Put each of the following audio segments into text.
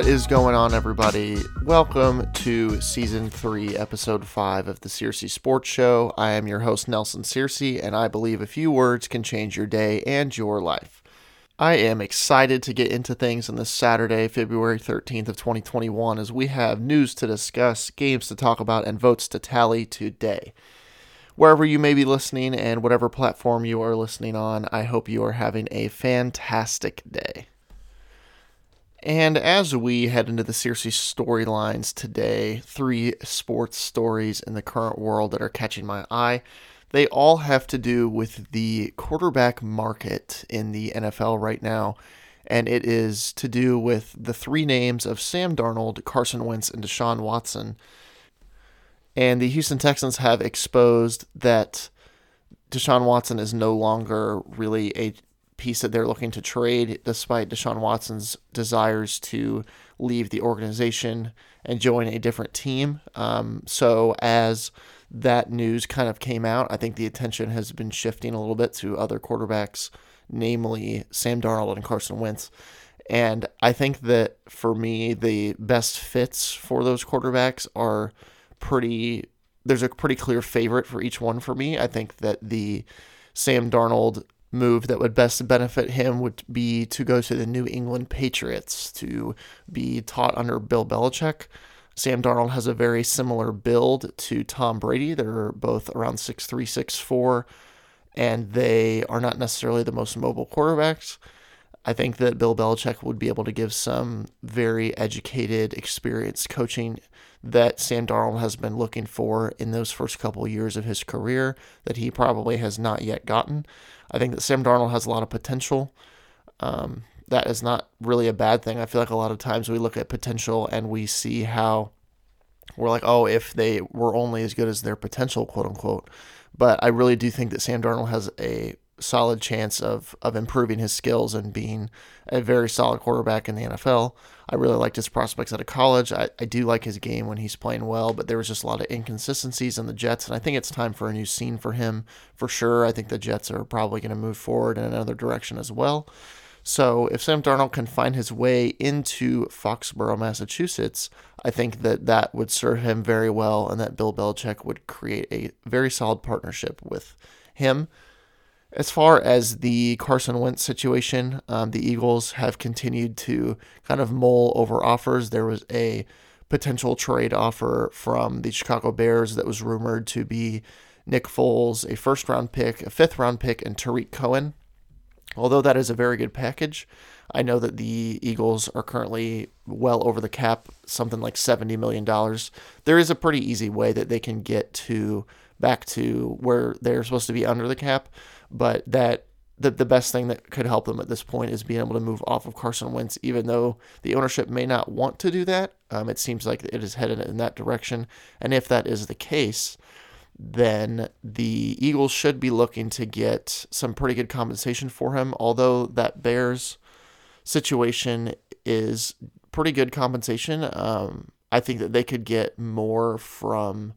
What is going on, everybody? Welcome to season three, episode five of the Searcy Sports Show. I am your host, Nelson Searcy, and I believe a few words can change your day and your life. I am excited to get into things on this Saturday, February 13th of 2021, as we have news to discuss, games to talk about, and votes to tally today. Wherever you may be listening and whatever platform you are listening on, I hope you are having a fantastic day. And as we head into the Searcy storylines today, three sports stories in the current world that are catching my eye. They all have to do with the quarterback market in the NFL right now. And it is to do with the three names of Sam Darnold, Carson Wentz, and Deshaun Watson. And the Houston Texans have exposed that Deshaun Watson is no longer really a piece that they're looking to trade, despite Deshaun Watson's desires to leave the organization and join a different team. Um, so, as that news kind of came out, I think the attention has been shifting a little bit to other quarterbacks, namely Sam Darnold and Carson Wentz. And I think that for me, the best fits for those quarterbacks are pretty. There's a pretty clear favorite for each one for me. I think that the Sam Darnold move that would best benefit him would be to go to the New England Patriots to be taught under Bill Belichick. Sam Darnold has a very similar build to Tom Brady. They're both around 6'3, 6'4, and they are not necessarily the most mobile quarterbacks. I think that Bill Belichick would be able to give some very educated, experienced coaching that Sam Darnold has been looking for in those first couple years of his career that he probably has not yet gotten. I think that Sam Darnold has a lot of potential. Um, that is not really a bad thing. I feel like a lot of times we look at potential and we see how we're like, oh, if they were only as good as their potential, quote unquote. But I really do think that Sam Darnold has a solid chance of of improving his skills and being a very solid quarterback in the NFL. I really liked his prospects out of college. I, I do like his game when he's playing well, but there was just a lot of inconsistencies in the Jets, and I think it's time for a new scene for him for sure. I think the Jets are probably going to move forward in another direction as well. So if Sam Darnold can find his way into Foxborough, Massachusetts, I think that that would serve him very well, and that Bill Belichick would create a very solid partnership with him. As far as the Carson Wentz situation, um, the Eagles have continued to kind of mull over offers. There was a potential trade offer from the Chicago Bears that was rumored to be Nick Foles, a first round pick, a fifth round pick, and Tarik Cohen. Although that is a very good package, I know that the Eagles are currently well over the cap, something like $70 million. There is a pretty easy way that they can get to back to where they're supposed to be under the cap, but that the, the best thing that could help them at this point is being able to move off of Carson Wentz, even though the ownership may not want to do that. Um, it seems like it is headed in that direction. And if that is the case, then the Eagles should be looking to get some pretty good compensation for him. Although that Bears situation is pretty good compensation, um, I think that they could get more from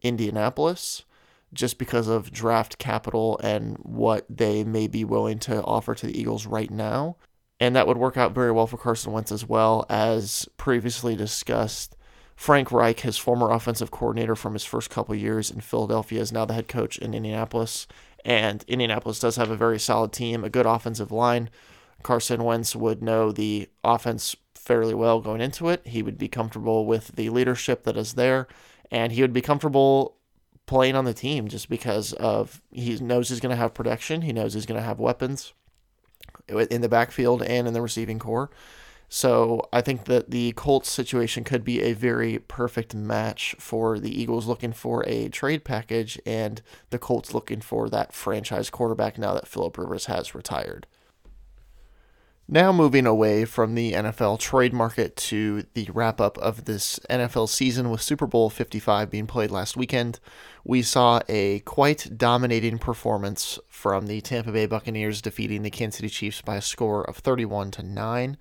Indianapolis just because of draft capital and what they may be willing to offer to the Eagles right now. And that would work out very well for Carson Wentz as well, as previously discussed. Frank Reich, his former offensive coordinator from his first couple years in Philadelphia, is now the head coach in Indianapolis. And Indianapolis does have a very solid team, a good offensive line. Carson Wentz would know the offense fairly well going into it. He would be comfortable with the leadership that is there, and he would be comfortable playing on the team just because of he knows he's going to have protection. He knows he's going to have weapons in the backfield and in the receiving corps. So I think that the Colts situation could be a very perfect match for the Eagles looking for a trade package and the Colts looking for that franchise quarterback now that Philip Rivers has retired. Now, moving away from the NFL trade market to the wrap up of this NFL season with Super Bowl 55 being played last weekend, we saw a quite dominating performance from the Tampa Bay Buccaneers defeating the Kansas City Chiefs by a score of 31 to 9.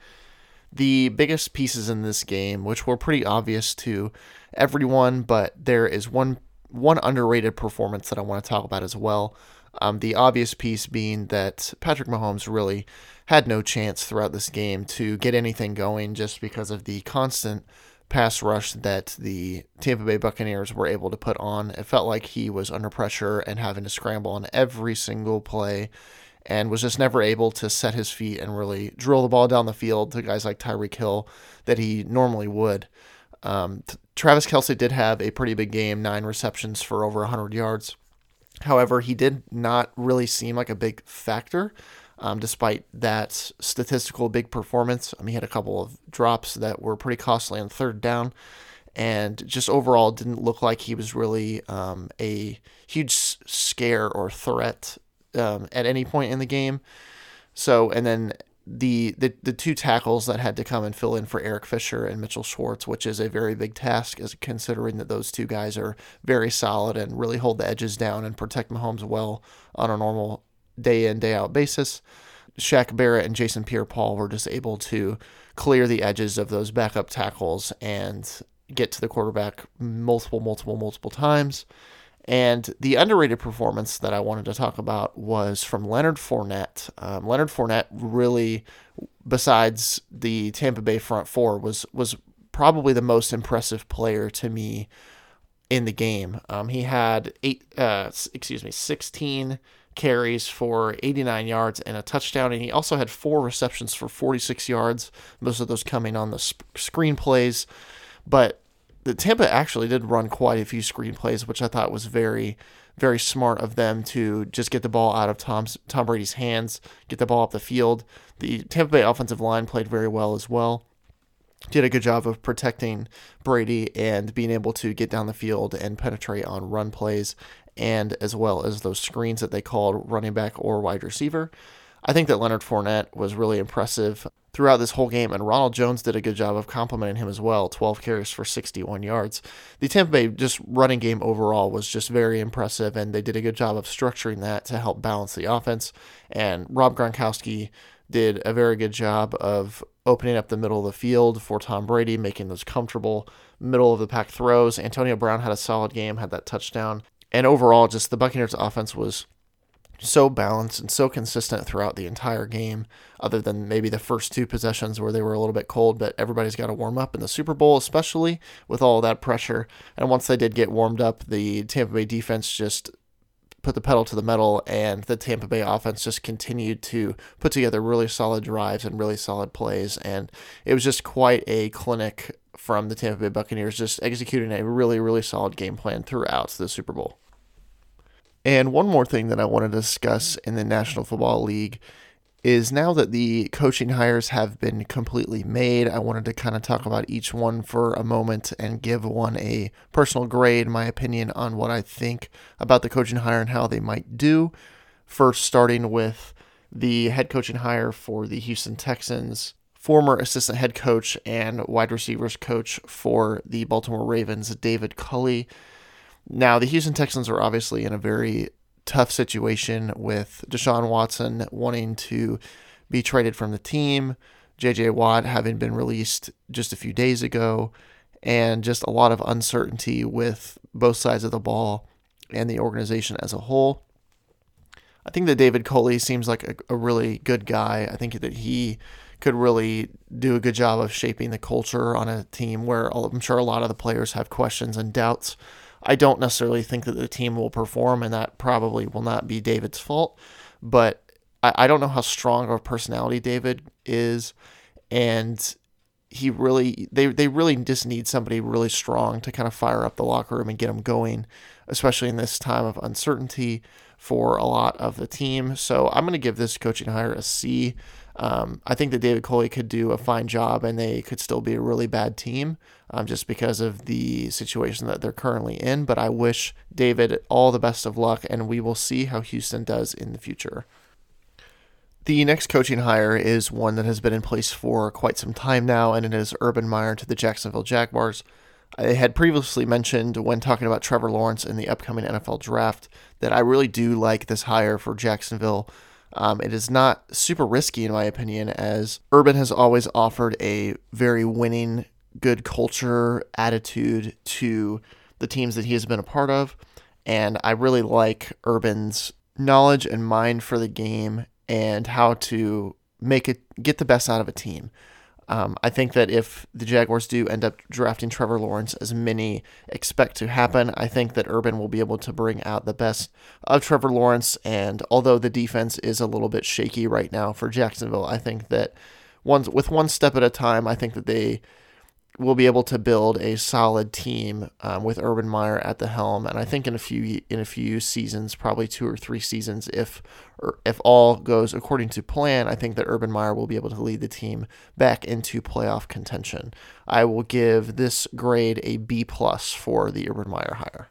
The biggest pieces in this game, which were pretty obvious to everyone, but there is one one underrated performance that I want to talk about as well. Um, the obvious piece being that Patrick Mahomes really had no chance throughout this game to get anything going just because of the constant pass rush that the Tampa Bay Buccaneers were able to put on. It felt like he was under pressure and having to scramble on every single play and was just never able to set his feet and really drill the ball down the field to guys like Tyreek Hill that he normally would. Um, Travis Kelce did have a pretty big game, nine receptions for over 100 yards. However, he did not really seem like a big factor. Um, despite that statistical big performance, mean, he had a couple of drops that were pretty costly on third down, and just overall didn't look like he was really um, a huge scare or threat um, at any point in the game. So, and then the, the the two tackles that had to come and fill in for Eric Fisher and Mitchell Schwartz, which is a very big task, as considering that those two guys are very solid and really hold the edges down and protect Mahomes well on a normal day in day out basis. Shaq Barrett and Jason Pierre-Paul were just able to clear the edges of those backup tackles and get to the quarterback multiple, multiple, multiple times. And the underrated performance that I wanted to talk about was from Leonard Fournette. Um, Leonard Fournette really, besides the Tampa Bay front four, was was probably the most impressive player to me in the game. Um, he had eight, uh, excuse me, sixteen carries for 89 yards and a touchdown, and he also had four receptions for 46 yards. Most of those coming on the screen plays, but the Tampa actually did run quite a few screen plays, which I thought was very, very smart of them to just get the ball out of Tom's Tom Brady's hands, get the ball up the field. The Tampa Bay offensive line played very well as well. Did a good job of protecting Brady and being able to get down the field and penetrate on run plays, and as well as those screens that they called running back or wide receiver. I think that Leonard Fournette was really impressive throughout this whole game, and Ronald Jones did a good job of complementing him as well 12 carries for 61 yards. The Tampa Bay just running game overall was just very impressive, and they did a good job of structuring that to help balance the offense. And Rob Gronkowski did a very good job of opening up the middle of the field for Tom Brady, making those comfortable middle of the pack throws. Antonio Brown had a solid game, had that touchdown. And overall, just the Buccaneers offense was so balanced and so consistent throughout the entire game, other than maybe the first two possessions where they were a little bit cold. But everybody's got to warm up in the Super Bowl, especially with all that pressure. And once they did get warmed up, the Tampa Bay defense just put the pedal to the metal, and the Tampa Bay offense just continued to put together really solid drives and really solid plays. And it was just quite a clinic from the Tampa Bay Buccaneers, just executing a really, really solid game plan throughout the Super Bowl. And one more thing that I want to discuss in the National Football League is now that the coaching hires have been completely made, I wanted to kind of talk about each one for a moment and give one a personal grade, my opinion on what I think about the coaching hire and how they might do. First, starting with the head coaching hire for the Houston Texans, former assistant head coach and wide receivers coach for the Baltimore Ravens, David Culley. Now, the Houston Texans are obviously in a very tough situation with Deshaun Watson wanting to be traded from the team, JJ Watt having been released just a few days ago, and just a lot of uncertainty with both sides of the ball and the organization as a whole. I think that David Culley seems like a, a really good guy. I think that he could really do a good job of shaping the culture on a team where I'm sure a lot of the players have questions and doubts I don't necessarily think that the team will perform, and that probably will not be David's fault. But I, I don't know how strong of a personality David is, and he really they they really just need somebody really strong to kind of fire up the locker room and get them going, especially in this time of uncertainty for a lot of the team. So I'm going to give this coaching hire a C. Um, I think that David Culley could do a fine job, and they could still be a really bad team um, just because of the situation that they're currently in. But I wish David all the best of luck, and we will see how Houston does in the future. The next coaching hire is one that has been in place for quite some time now, and it is Urban Meyer to the Jacksonville Jaguars. I had previously mentioned when talking about Trevor Lawrence in the upcoming NFL draft that I really do like this hire for Jacksonville. Um, it is not super risky, in my opinion, as Urban has always offered a very winning, good culture attitude to the teams that he has been a part of. And I really like Urban's knowledge and mind for the game and how to make it get the best out of a team. Um, I think that if the Jaguars do end up drafting Trevor Lawrence, as many expect to happen, I think that Urban will be able to bring out the best of Trevor Lawrence. And although the defense is a little bit shaky right now for Jacksonville, I think that with one step at a time, I think that they will be able to build a solid team um, with Urban Meyer at the helm, and I think in a few in a few seasons, probably two or three seasons, if if all goes according to plan, I think that Urban Meyer will be able to lead the team back into playoff contention. I will give this grade a B plus for the Urban Meyer hire.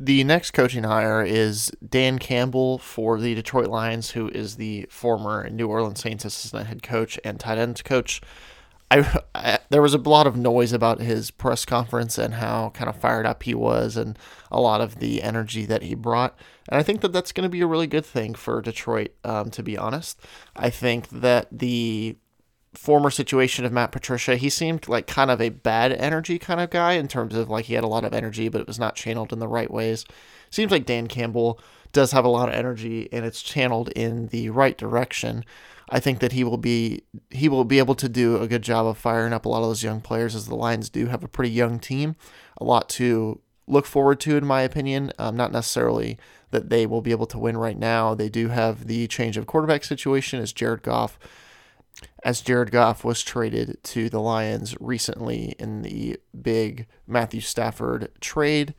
The next coaching hire is Dan Campbell for the Detroit Lions, who is the former New Orleans Saints assistant head coach and tight end coach. I, I, there was a lot of noise about his press conference and how kind of fired up he was and a lot of the energy that he brought. And i think that that's going to be a really good thing for detroit um, to be honest. I think that the former situation of matt patricia he seemed like kind of a bad energy kind of guy in terms of like he had a lot of energy but it was not channeled in the right ways. Seems like dan campbell does have a lot of energy and it's channeled in the right direction I think that he will be he will be able to do a good job of firing up a lot of those young players, as the Lions do have a pretty young team, a lot to look forward to, in my opinion. Um, not necessarily that they will be able to win right now. They do have the change of quarterback situation as Jared Goff, as Jared Goff was traded to the Lions recently in the big Matthew Stafford trade.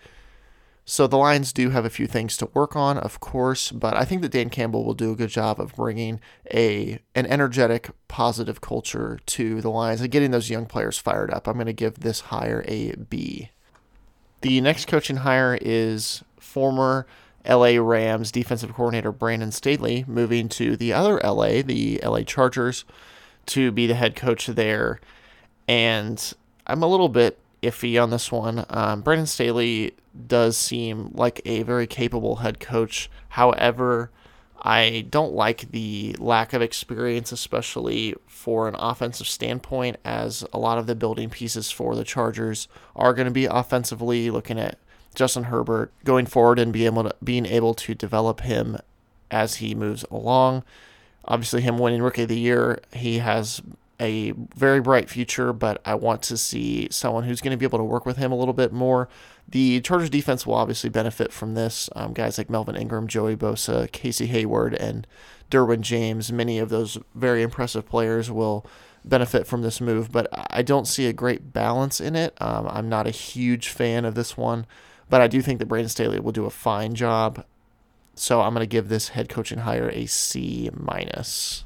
So the Lions do have a few things to work on, of course, but I think that Dan Campbell will do a good job of bringing a an energetic, positive culture to the Lions and getting those young players fired up. I'm going to give this hire a B. The next coaching hire is former LA Rams defensive coordinator Brandon Staley moving to the other LA, the LA Chargers, to be the head coach there. And I'm a little bit iffy on this one. Um, Brandon Staley does seem like a very capable head coach. However, I don't like the lack of experience, especially for an offensive standpoint, as a lot of the building pieces for the Chargers are going to be offensively. Looking at Justin Herbert going forward and being able to being able to develop him as he moves along. Obviously, him winning Rookie of the Year, he has a very bright future, but I want to see someone who's going to be able to work with him a little bit more. The Chargers defense will obviously benefit from this. Um, guys like Melvin Ingram, Joey Bosa, Casey Hayward, and Derwin James, many of those very impressive players will benefit from this move, but I don't see a great balance in it. Um, I'm not a huge fan of this one, but I do think that Brandon Staley will do a fine job. So I'm going to give this head coaching hire a C minus.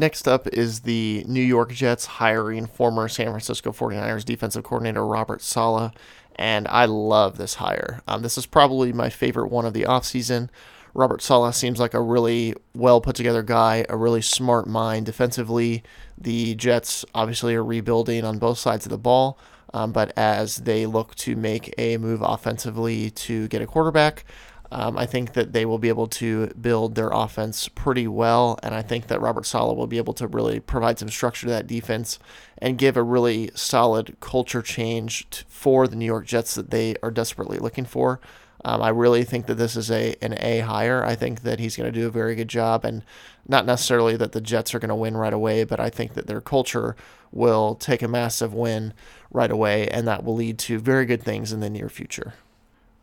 Next up is the New York Jets hiring former San Francisco 49ers defensive coordinator Robert Saleh, and I love this hire. Um, this is probably my favorite one of the offseason. Robert Saleh seems like a really well put together guy, a really smart mind defensively. The Jets obviously are rebuilding on both sides of the ball, um, but as they look to make a move offensively to get a quarterback, um, I think that they will be able to build their offense pretty well, and I think that Robert Saleh will be able to really provide some structure to that defense and give a really solid culture change t- for the New York Jets that they are desperately looking for. Um, I really think that this is a an A hire. I think that he's going to do a very good job, and not necessarily that the Jets are going to win right away, but I think that their culture will take a massive win right away, and that will lead to very good things in the near future.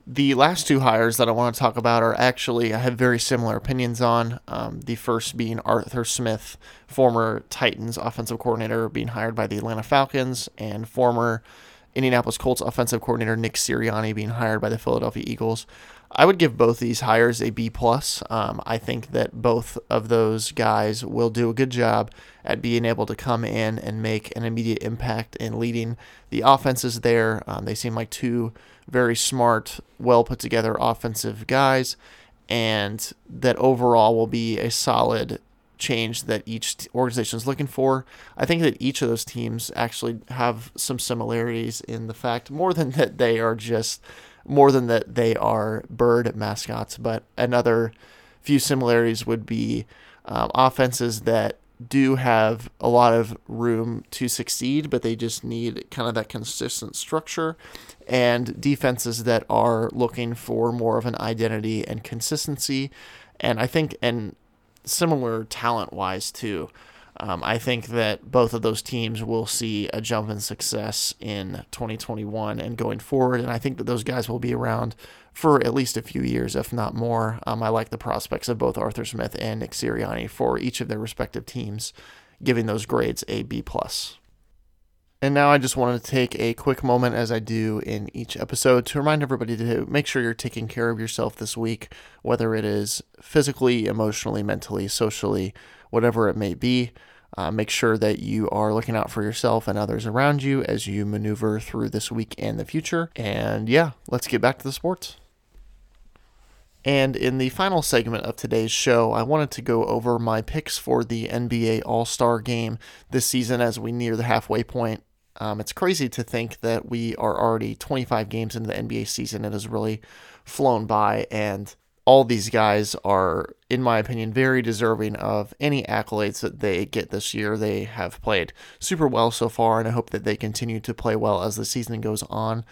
The last two hires that I want to talk about are actually I have very similar opinions on. Um, the first being Arthur Smith, former Titans offensive coordinator, being hired by the Atlanta Falcons, and former Indianapolis Colts offensive coordinator Nick Sirianni being hired by the Philadelphia Eagles. I would give both these hires a B plus. Um, I think that both of those guys will do a good job at being able to come in and make an immediate impact in leading the offenses there. Um, they seem like two very smart, well put together offensive guys, and that overall will be a solid change that each organization is looking for. I think that each of those teams actually have some similarities in the fact more than that they are just more than that they are bird mascots, but another few similarities would be um, offenses that do have a lot of room to succeed, but they just need kind of that consistent structure and defenses that are looking for more of an identity and consistency. And I think, and similar talent wise too. Um, I think that both of those teams will see a jump in success in 2021 and going forward. And I think that those guys will be around for at least a few years, if not more. Um, I like the prospects of both Arthur Smith and Nick Sirianni for each of their respective teams, giving those grades a B plus. And now I just wanted to take a quick moment, as I do in each episode, to remind everybody to make sure you're taking care of yourself this week, whether it is physically, emotionally, mentally, socially, whatever it may be. Uh, make sure that you are looking out for yourself and others around you as you maneuver through this week and the future. And yeah, let's get back to the sports. And in the final segment of today's show, I wanted to go over my picks for the NBA All Star game this season as we near the halfway point. Um, it's crazy to think that we are already 25 games into the NBA season. It has really flown by, and all these guys are, in my opinion, very deserving of any accolades that they get this year. They have played super well so far, and I hope that they continue to play well as the season goes on.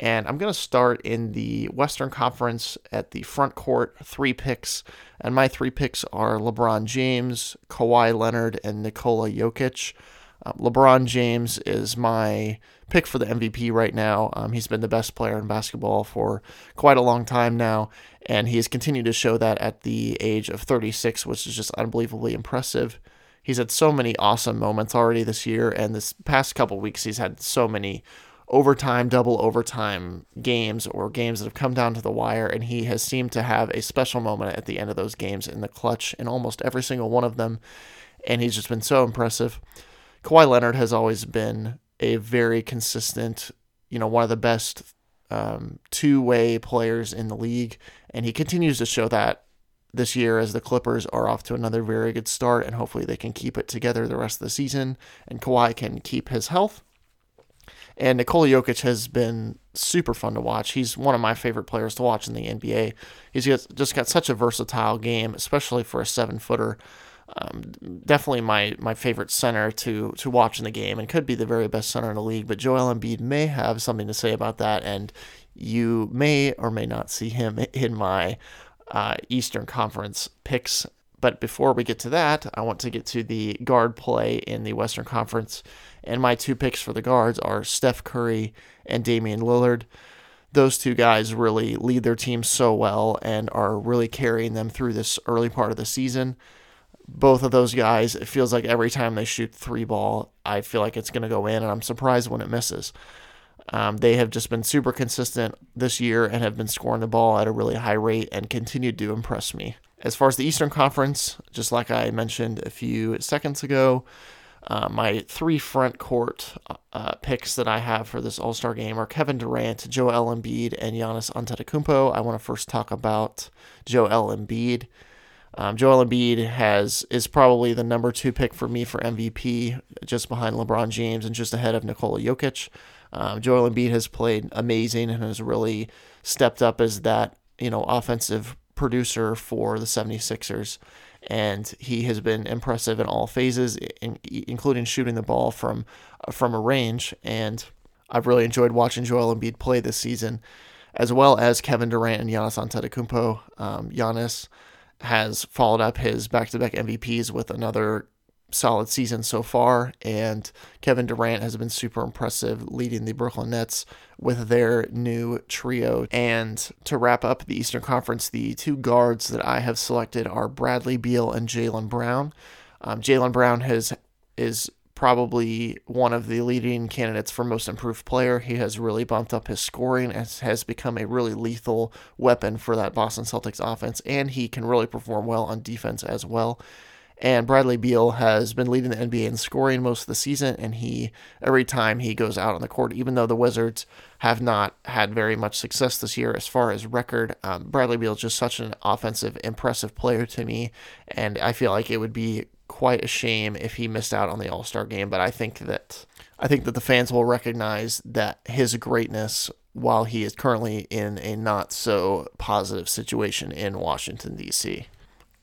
And I'm going to start in the Western Conference at the front court, three picks. And my three picks are LeBron James, Kawhi Leonard, and Nikola Jokic. Uh, LeBron James is my pick for the MVP right now. Um, he's been the best player in basketball for quite a long time now, and he has continued to show that at the age of 36, which is just unbelievably impressive. He's had so many awesome moments already this year, and this past couple weeks, he's had so many overtime, double overtime games or games that have come down to the wire, and he has seemed to have a special moment at the end of those games in the clutch in almost every single one of them, and he's just been so impressive. Kawhi Leonard has always been a very consistent, you know, one of the best um, two way players in the league. And he continues to show that this year as the Clippers are off to another very good start. And hopefully they can keep it together the rest of the season and Kawhi can keep his health. And Nikola Jokic has been super fun to watch. He's one of my favorite players to watch in the NBA. He's just got such a versatile game, especially for a seven footer um, definitely my my favorite center to to watch in the game, and could be the very best center in the league. But Joel Embiid may have something to say about that, and you may or may not see him in my uh, Eastern Conference picks. But before we get to that, I want to get to the guard play in the Western Conference, and my two picks for the guards are Steph Curry and Damian Lillard those two guys really lead their team so well and are really carrying them through this early part of the season both of those guys, it feels like every time they shoot three ball, I feel like it's going to go in, and I'm surprised when it misses. Um, they have just been super consistent this year and have been scoring the ball at a really high rate and continue to impress me. As far as the Eastern Conference, just like I mentioned a few seconds ago, uh, my three front court uh, picks that I have for this All Star game are Kevin Durant, Joel Embiid, and Giannis Antetokounmpo. I want to first talk about Joel Embiid. Um, Joel Embiid has is probably the number two pick for me for MVP, just behind LeBron James and just ahead of Nikola Jokic. Um, Joel Embiid has played amazing and has really stepped up as that you know offensive producer for the 76ers and he has been impressive in all phases in, including shooting the ball from from a range. And I've really enjoyed watching Joel Embiid play this season as well as Kevin Durant and Giannis Antetokounmpo. Um, Giannis has followed up his back to back MVPs with another solid season so far, and Kevin Durant has been super impressive leading the Brooklyn Nets with their new trio. And to wrap up the Eastern Conference, the two guards that I have selected are Bradley Beal and Jaylen Brown. Um, Jaylen Brown has is probably one of the leading candidates for most improved player. He has really bumped up his scoring and has become a really lethal weapon for that Boston Celtics offense, and he can really perform well on defense as well. And Bradley Beal has been leading the NBA in scoring most of the season, and he every time he goes out on the court, even though the Wizards have not had very much success this year as far as record, um, Bradley Beal is just such an offensive, impressive player to me, and I feel like it would be quite a shame if he missed out on the All Star game. But I think that I think that the fans will recognize that his greatness while he is currently in a not so positive situation in Washington D.C.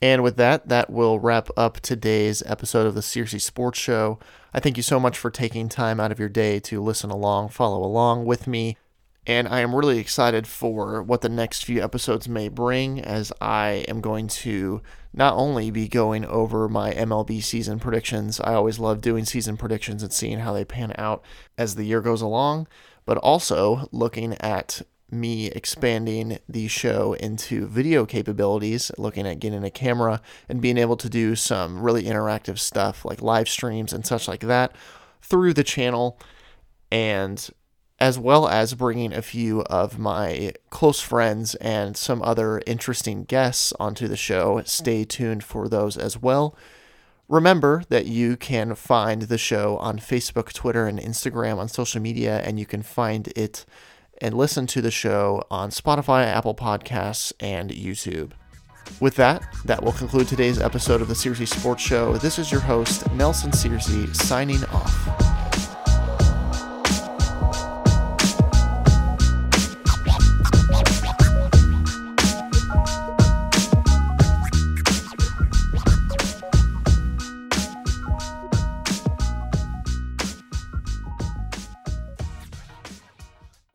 And with that, that will wrap up today's episode of the Searcy Sports Show. I thank you so much for taking time out of your day to listen along, follow along with me. And I am really excited for what the next few episodes may bring as I am going to not only be going over my MLB season predictions, I always love doing season predictions and seeing how they pan out as the year goes along, but also looking at me expanding the show into video capabilities, looking at getting a camera and being able to do some really interactive stuff like live streams and such like that through the channel. And as well as bringing a few of my close friends and some other interesting guests onto the show. Stay tuned for those as well. Remember that you can find the show on Facebook, Twitter, and Instagram on social media, and you can find it and listen to the show on Spotify, Apple Podcasts, and YouTube. With that, that will conclude today's episode of the Searcy Sports Show. This is your host, Nelson Searcy, signing off.